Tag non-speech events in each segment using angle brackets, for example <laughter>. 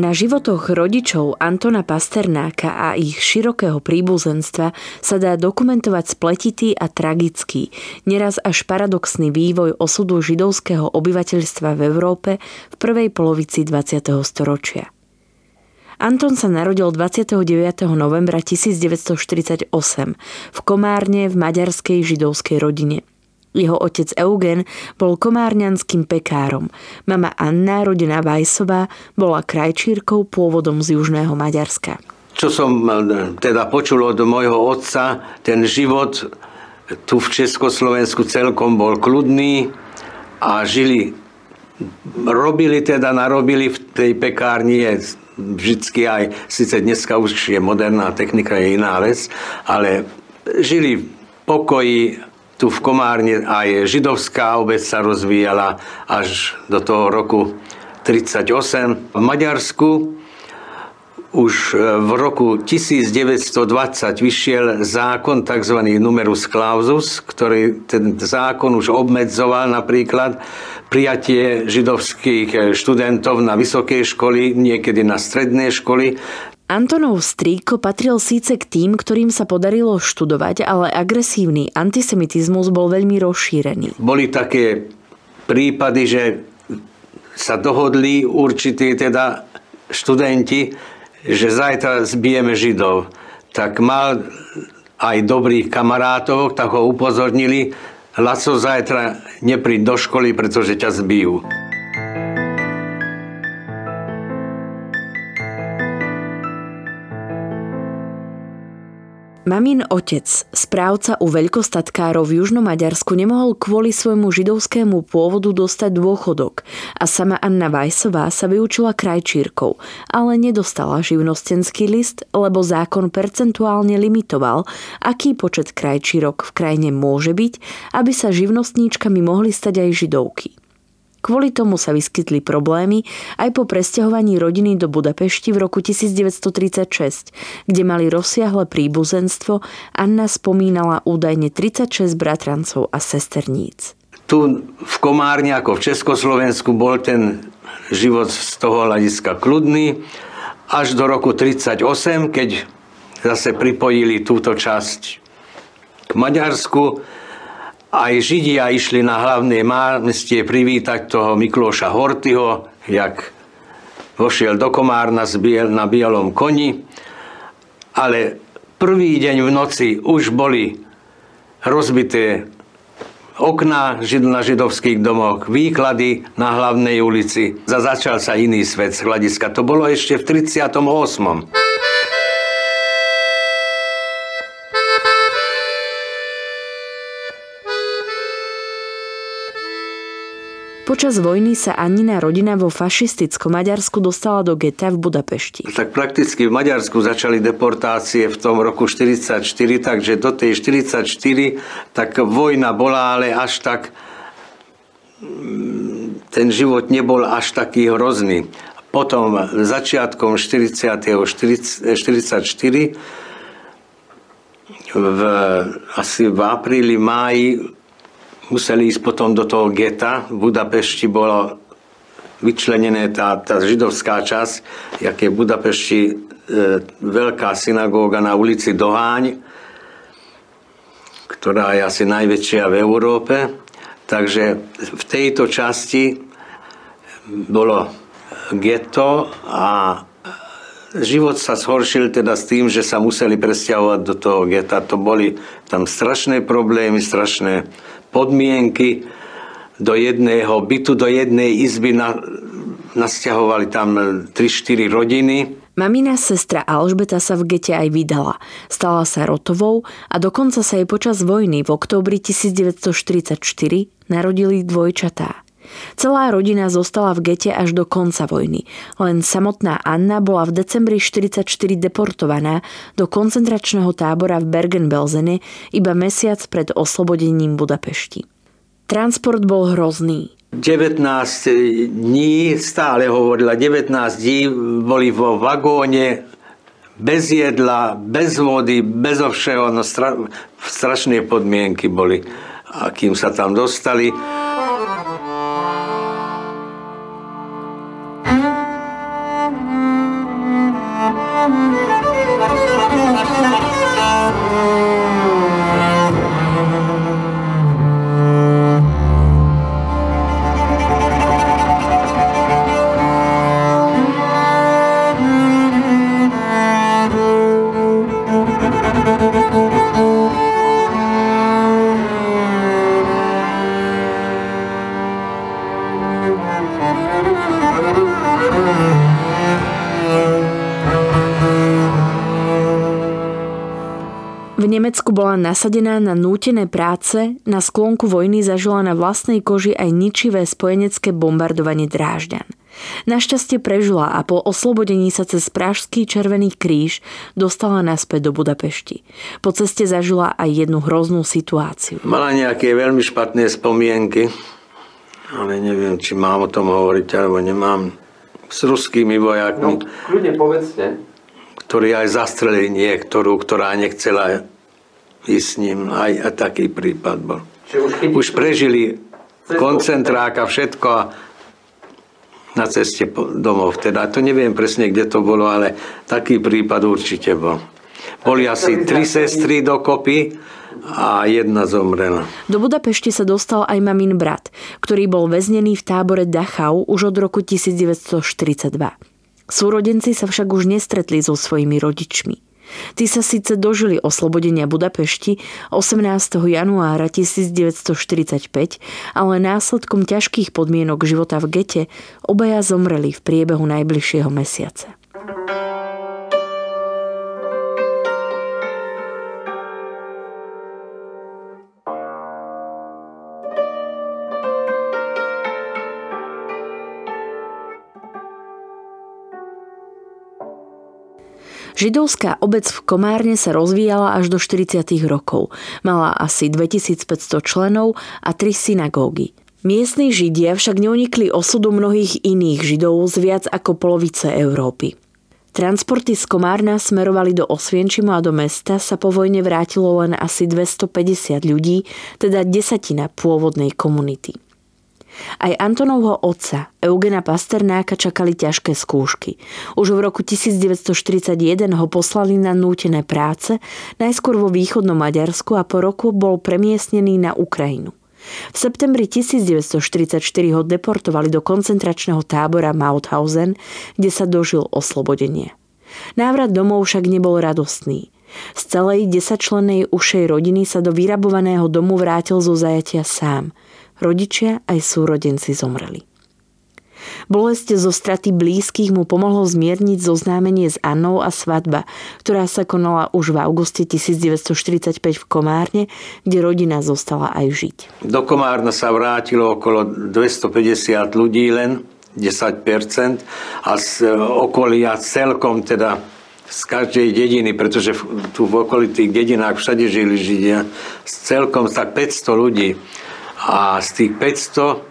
Na životoch rodičov Antona Pasternáka a ich širokého príbuzenstva sa dá dokumentovať spletitý a tragický, neraz až paradoxný vývoj osudu židovského obyvateľstva v Európe v prvej polovici 20. storočia. Anton sa narodil 29. novembra 1948 v Komárne v maďarskej židovskej rodine. Jeho otec Eugen bol komárňanským pekárom. Mama Anna, rodená Vajsová, bola krajčírkou pôvodom z južného Maďarska. Čo som e, teda počul od môjho otca, ten život tu v Československu celkom bol kľudný a žili, robili teda, narobili v tej pekárni je vždycky aj, síce dneska už je moderná technika, je iná vec, ale žili v pokoji tu v Komárne aj židovská obec sa rozvíjala až do toho roku 38. V Maďarsku už e, v roku 1920 vyšiel zákon tzv. numerus clausus, ktorý ten zákon už obmedzoval napríklad prijatie židovských študentov na vysoké školy, niekedy na stredné školy. Antonov strýko patril síce k tým, ktorým sa podarilo študovať, ale agresívny antisemitizmus bol veľmi rozšírený. Boli také prípady, že sa dohodli určití teda študenti, že zajtra zbijeme Židov. Tak mal aj dobrých kamarátov, tak ho upozornili, Laco, zajtra nepríď do školy, pretože ťa zbijú. Mamin otec, správca u veľkostatkárov v Južnom Maďarsku, nemohol kvôli svojmu židovskému pôvodu dostať dôchodok a sama Anna Vajsová sa vyučila krajčírkou, ale nedostala živnostenský list, lebo zákon percentuálne limitoval, aký počet krajčírok v krajine môže byť, aby sa živnostníčkami mohli stať aj židovky. Kvôli tomu sa vyskytli problémy aj po presťahovaní rodiny do Budapešti v roku 1936, kde mali rozsiahle príbuzenstvo. Anna spomínala údajne 36 bratrancov a sesterníc. Tu v Komárne ako v Československu bol ten život z toho hľadiska kľudný až do roku 1938, keď zase pripojili túto časť k Maďarsku aj Židia išli na hlavné mámestie privítať toho Mikloša Hortyho, jak vošiel do Komárna na bielom koni. Ale prvý deň v noci už boli rozbité okná na židovských domoch, výklady na hlavnej ulici. Začal sa iný svet z hľadiska. To bolo ešte v 38. Počas vojny sa Anina rodina vo fašistickom Maďarsku dostala do geta v Budapešti. Tak prakticky v Maďarsku začali deportácie v tom roku 44, takže do tej 44 tak vojna bola, ale až tak mm, ten život nebol až taký hrozný. Potom začiatkom 40. 44 v, asi v apríli, máji museli ísť potom do toho geta. V Budapešti bolo vyčlenené tá, tá židovská časť, jak je v Budapešti e, veľká synagóga na ulici Doháň, ktorá je asi najväčšia v Európe. Takže v tejto časti bolo geto a život sa zhoršil teda s tým, že sa museli presťahovať do toho geta. To boli tam strašné problémy, strašné podmienky. Do jedného bytu, do jednej izby na, nasťahovali tam 3-4 rodiny. Mamina sestra Alžbeta sa v gete aj vydala. Stala sa rotovou a dokonca sa jej počas vojny v októbri 1944 narodili dvojčatá. Celá rodina zostala v gete až do konca vojny. Len samotná Anna bola v decembri 1944 deportovaná do koncentračného tábora v Bergen-Belsene iba mesiac pred oslobodením Budapešti. Transport bol hrozný. 19 dní, stále hovorila, 19 dní boli vo vagóne, bez jedla, bez vody, bez všeho, no stra, strašné podmienky boli, a kým sa tam dostali. Nasadená na nútené práce, na sklonku vojny zažila na vlastnej koži aj ničivé spojenecké bombardovanie Drážďan. Našťastie prežila a po oslobodení sa cez Pražský červený kríž dostala naspäť do Budapešti. Po ceste zažila aj jednu hroznú situáciu. Mala nejaké veľmi špatné spomienky, ale neviem, či mám o tom hovoriť, alebo nemám. S ruskými vojakmi. No, kľudne povedzte. Ktorí aj zastrelili niektorú, ktorá nechcela ísť s ním. Aj, aj taký prípad bol. Už, už prežili koncentráka, všetko a na ceste domov. Teda to neviem presne, kde to bolo, ale taký prípad určite bol. Boli asi tri sestry dokopy a jedna zomrela. Do Budapešti sa dostal aj mamin brat, ktorý bol väznený v tábore Dachau už od roku 1942. Súrodenci sa však už nestretli so svojimi rodičmi. Tí sa síce dožili oslobodenia Budapešti 18. januára 1945, ale následkom ťažkých podmienok života v gete obaja zomreli v priebehu najbližšieho mesiaca. Židovská obec v Komárne sa rozvíjala až do 40. rokov. Mala asi 2500 členov a tri synagógy. Miestni Židia však neunikli osudu mnohých iných Židov z viac ako polovice Európy. Transporty z Komárna smerovali do Osvienčimu a do mesta sa po vojne vrátilo len asi 250 ľudí, teda desatina pôvodnej komunity. Aj Antonovho otca, Eugena Pasternáka, čakali ťažké skúšky. Už v roku 1941 ho poslali na nútené práce, najskôr vo východnom Maďarsku a po roku bol premiestnený na Ukrajinu. V septembri 1944 ho deportovali do koncentračného tábora Mauthausen, kde sa dožil oslobodenie. Návrat domov však nebol radostný. Z celej desačlennej ušej rodiny sa do vyrabovaného domu vrátil zo zajatia sám – Rodičia aj súrodenci zomreli. Bolesť zo straty blízkych mu pomohlo zmierniť zoznámenie s Annou a svadba, ktorá sa konala už v auguste 1945 v Komárne, kde rodina zostala aj žiť. Do Komárna sa vrátilo okolo 250 ľudí len, 10% a z okolia celkom teda z každej dediny, pretože tu v okolitých dedinách všade žili Židia, celkom tak 500 ľudí. A z tých 500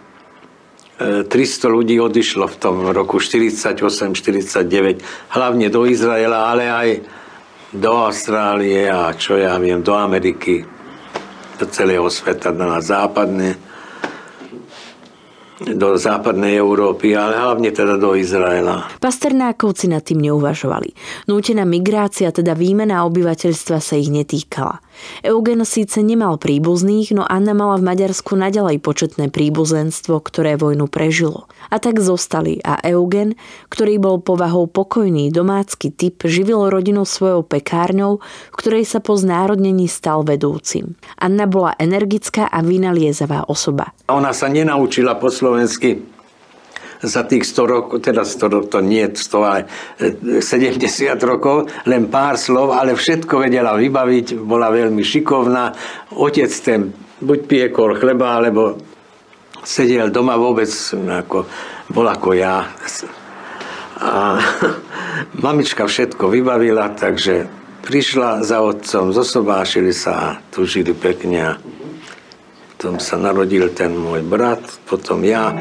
300 e, ľudí odišlo v tom roku 48-49, hlavne do Izraela, ale aj do Austrálie a čo ja viem, do Ameriky, do celého sveta, na západné do západnej Európy, ale hlavne teda do Izraela. Pasternákovci nad tým neuvažovali. Nútená migrácia, teda výmena obyvateľstva sa ich netýkala. Eugen síce nemal príbuzných, no Anna mala v Maďarsku naďalej početné príbuzenstvo, ktoré vojnu prežilo. A tak zostali a Eugen, ktorý bol povahou pokojný domácky typ, živil rodinu svojou pekárňou, v ktorej sa po znárodnení stal vedúcim. Anna bola energická a vynaliezavá osoba. Ona sa nenaučila po slovensky za tých 100 rokov, teda 100 rokov, to nie 100, ale 70 e, rokov, len pár slov, ale všetko vedela vybaviť, bola veľmi šikovná. Otec ten buď piekol chleba, alebo sedel doma vôbec, ako, bol ako ja. A <laughs> mamička všetko vybavila, takže prišla za otcom, zosobášili sa a tu žili pekne. Potom sa narodil ten môj brat, potom ja.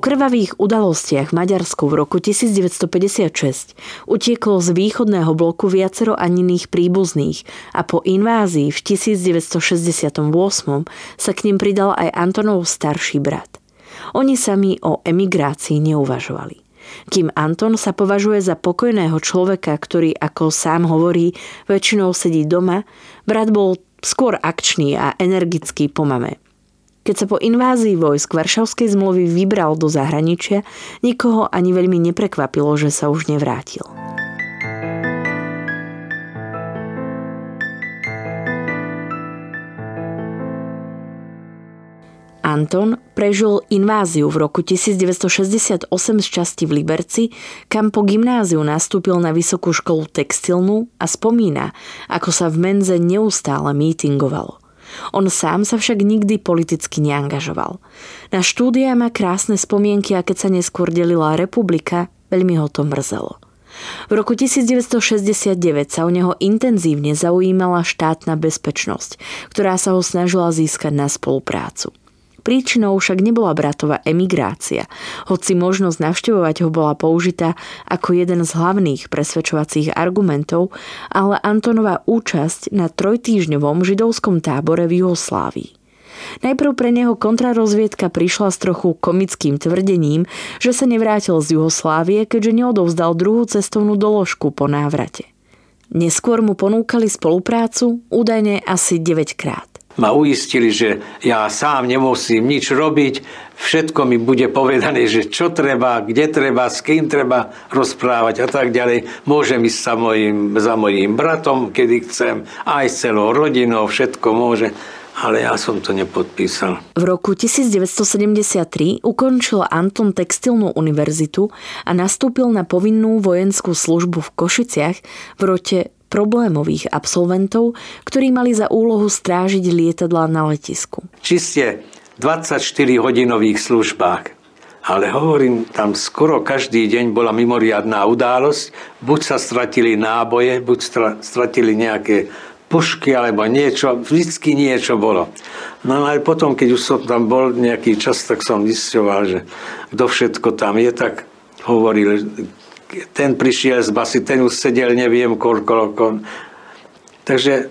Krvavých udalostiach v Maďarsku v roku 1956 utieklo z východného bloku viacero aniných príbuzných a po invázii v 1968 sa k ním pridal aj Antonov starší brat. Oni sami o emigrácii neuvažovali. Kým Anton sa považuje za pokojného človeka, ktorý, ako sám hovorí, väčšinou sedí doma, brat bol skôr akčný a energický po mame. Keď sa po invázii vojsk Varšavskej zmluvy vybral do zahraničia, nikoho ani veľmi neprekvapilo, že sa už nevrátil. Anton prežil inváziu v roku 1968 z časti v Liberci, kam po gymnáziu nastúpil na vysokú školu textilnú a spomína, ako sa v Menze neustále mítingovalo. On sám sa však nikdy politicky neangažoval. Na štúdia má krásne spomienky a keď sa neskôr delila republika, veľmi ho to mrzelo. V roku 1969 sa o neho intenzívne zaujímala štátna bezpečnosť, ktorá sa ho snažila získať na spoluprácu. Príčinou však nebola bratová emigrácia, hoci možnosť navštevovať ho bola použitá ako jeden z hlavných presvedčovacích argumentov, ale Antonová účasť na trojtýžňovom židovskom tábore v Juhoslávii. Najprv pre neho kontrarozviedka prišla s trochu komickým tvrdením, že sa nevrátil z Juhoslávie, keďže neodovzdal druhú cestovnú doložku po návrate. Neskôr mu ponúkali spoluprácu, údajne asi 9 krát ma uistili, že ja sám nemusím nič robiť, všetko mi bude povedané, že čo treba, kde treba, s kým treba rozprávať a tak ďalej. Môžem ísť sa mojim, za mojím bratom, kedy chcem, aj s celou rodinou, všetko môže ale ja som to nepodpísal. V roku 1973 ukončil Anton Textilnú univerzitu a nastúpil na povinnú vojenskú službu v Košiciach v rote problémových absolventov, ktorí mali za úlohu strážiť lietadla na letisku. Či ste 24-hodinových službách, ale hovorím, tam skoro každý deň bola mimoriadná událosť. Buď sa stratili náboje, buď stratili nejaké pušky alebo niečo, vždycky niečo bolo. No ale potom, keď už som tam bol nejaký čas, tak som zisťoval, že kto všetko tam je, tak hovoril, ten prišiel z basy, ten už sedel neviem koľko. Takže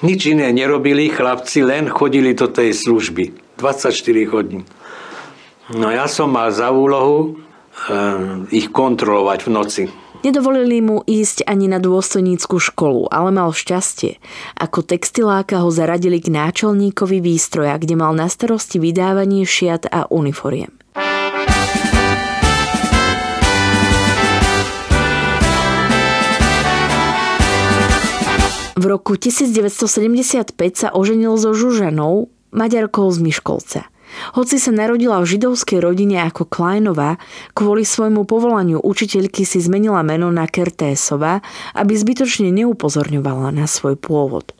nič iné nerobili, chlapci len chodili do tej služby. 24 hodín. No ja som mal za úlohu e, ich kontrolovať v noci. Nedovolili mu ísť ani na dôstojnícku školu, ale mal šťastie. Ako textiláka ho zaradili k náčelníkovi výstroja, kde mal na starosti vydávanie šiat a uniforiem. Roku 1975 sa oženil so Žužanou, maďarkou z Miškolca. Hoci sa narodila v židovskej rodine ako Kleinová, kvôli svojmu povolaniu učiteľky si zmenila meno na Kertésová, aby zbytočne neupozorňovala na svoj pôvod.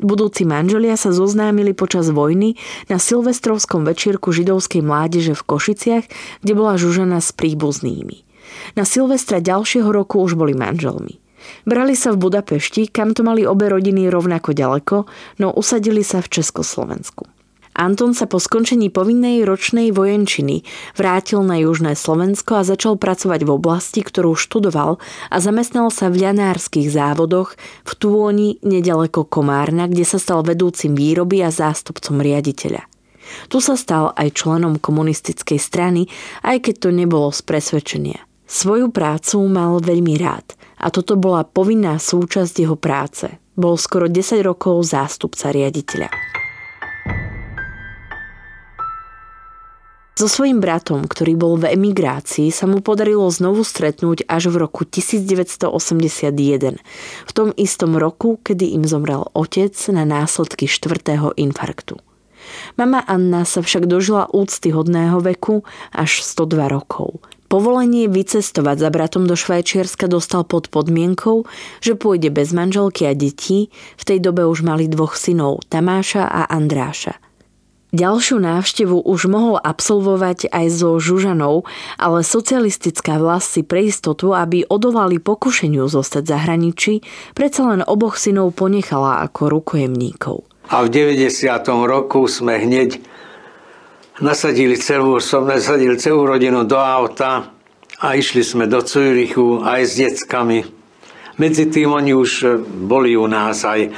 Budúci manželia sa zoznámili počas vojny na silvestrovskom večírku židovskej mládeže v Košiciach, kde bola Žužana s príbuznými. Na Silvestra ďalšieho roku už boli manželmi. Brali sa v Budapešti, kam to mali obe rodiny rovnako ďaleko, no usadili sa v Československu. Anton sa po skončení povinnej ročnej vojenčiny vrátil na južné Slovensko a začal pracovať v oblasti, ktorú študoval a zamestnal sa v ľanárskych závodoch v Túoni nedaleko Komárna, kde sa stal vedúcim výroby a zástupcom riaditeľa. Tu sa stal aj členom komunistickej strany, aj keď to nebolo z presvedčenia. Svoju prácu mal veľmi rád a toto bola povinná súčasť jeho práce. Bol skoro 10 rokov zástupca riaditeľa. So svojím bratom, ktorý bol v emigrácii, sa mu podarilo znovu stretnúť až v roku 1981, v tom istom roku, kedy im zomrel otec na následky štvrtého infarktu. Mama Anna sa však dožila úctyhodného veku až 102 rokov. Povolenie vycestovať za bratom do Švajčiarska dostal pod podmienkou, že pôjde bez manželky a detí, v tej dobe už mali dvoch synov, Tamáša a Andráša. Ďalšiu návštevu už mohol absolvovať aj so Žužanou, ale socialistická vlast si pre istotu, aby odolali pokušeniu zostať zahraničí, predsa len oboch synov ponechala ako rukojemníkov. A v 90. roku sme hneď nasadili celú, som nasadil celú rodinu do auta a išli sme do Cúrichu aj s deckami. Medzi tým oni už boli u nás aj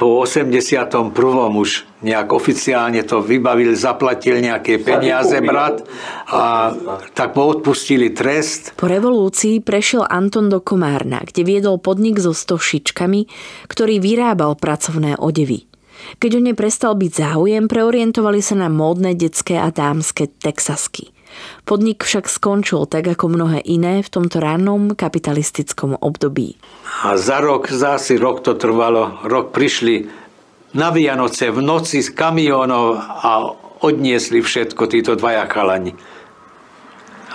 po 81. už nejak oficiálne to vybavil, zaplatil nejaké peniaze brat a tak mu odpustili trest. Po revolúcii prešiel Anton do Komárna, kde viedol podnik so stošičkami, ktorý vyrábal pracovné odevy. Keď o ne prestal byť záujem, preorientovali sa na módne detské a dámske texasky – Podnik však skončil tak ako mnohé iné v tomto rannom kapitalistickom období. A za rok, zase rok to trvalo, rok prišli na Vianoce v noci z kamionov a odniesli všetko títo dvaja chalani.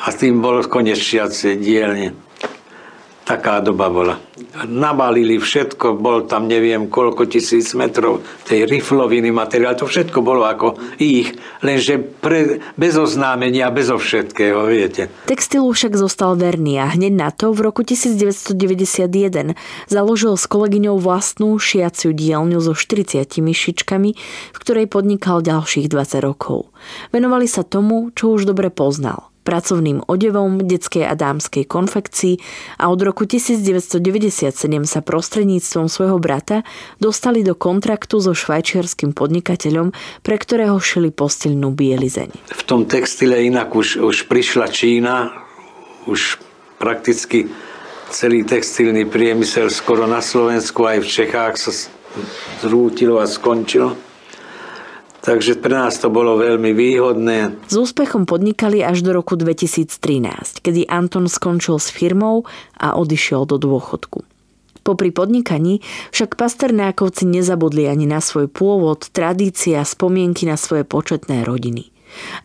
A tým bol konec šiace dielne. Taká doba bola. Nabalili všetko, bol tam neviem koľko tisíc metrov tej rifloviny materiál, to všetko bolo ako ich, lenže pre, bez oznámenia, bez všetkého, viete. Textilu však zostal verný a hneď na to v roku 1991 založil s kolegyňou vlastnú šiaciu dielňu so 40 šičkami, v ktorej podnikal ďalších 20 rokov. Venovali sa tomu, čo už dobre poznal – pracovným odevom, detskej a dámskej konfekcii a od roku 1997 sa prostredníctvom svojho brata dostali do kontraktu so švajčiarským podnikateľom, pre ktorého šili posteľnú bielizeň. V tom textile inak už, už prišla Čína, už prakticky celý textilný priemysel skoro na Slovensku aj v Čechách sa zrútilo a skončilo. Takže pre nás to bolo veľmi výhodné. S úspechom podnikali až do roku 2013, kedy Anton skončil s firmou a odišiel do dôchodku. Popri podnikaní však pasternákovci nezabudli ani na svoj pôvod, tradície a spomienky na svoje početné rodiny.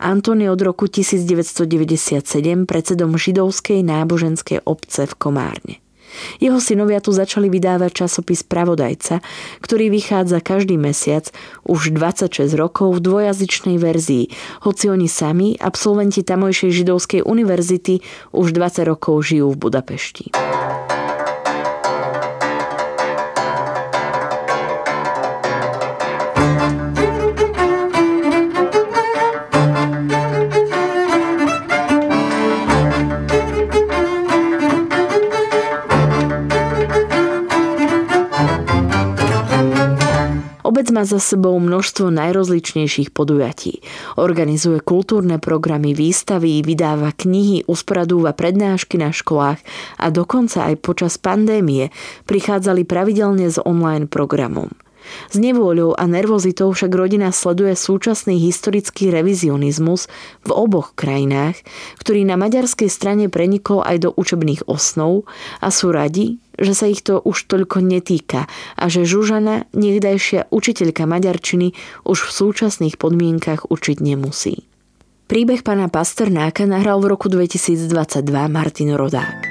Anton je od roku 1997 predsedom židovskej náboženskej obce v Komárne. Jeho synovia tu začali vydávať časopis Pravodajca, ktorý vychádza každý mesiac už 26 rokov v dvojazyčnej verzii, hoci oni sami, absolventi tamojšej židovskej univerzity, už 20 rokov žijú v Budapešti. Má za sebou množstvo najrozličnejších podujatí. Organizuje kultúrne programy, výstavy, vydáva knihy, usporadúva prednášky na školách a dokonca aj počas pandémie prichádzali pravidelne s online programom. S nevôľou a nervozitou však rodina sleduje súčasný historický revizionizmus v oboch krajinách, ktorý na maďarskej strane prenikol aj do učebných osnov a sú radi, že sa ich to už toľko netýka a že Žužana, niekdajšia učiteľka maďarčiny, už v súčasných podmienkach učiť nemusí. Príbeh pána Pasternáka nahral v roku 2022 Martin Rodák.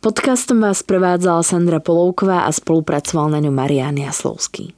Podcastom vás prevádzala Sandra Polovková a spolupracoval na ňom Marián Jaslovský.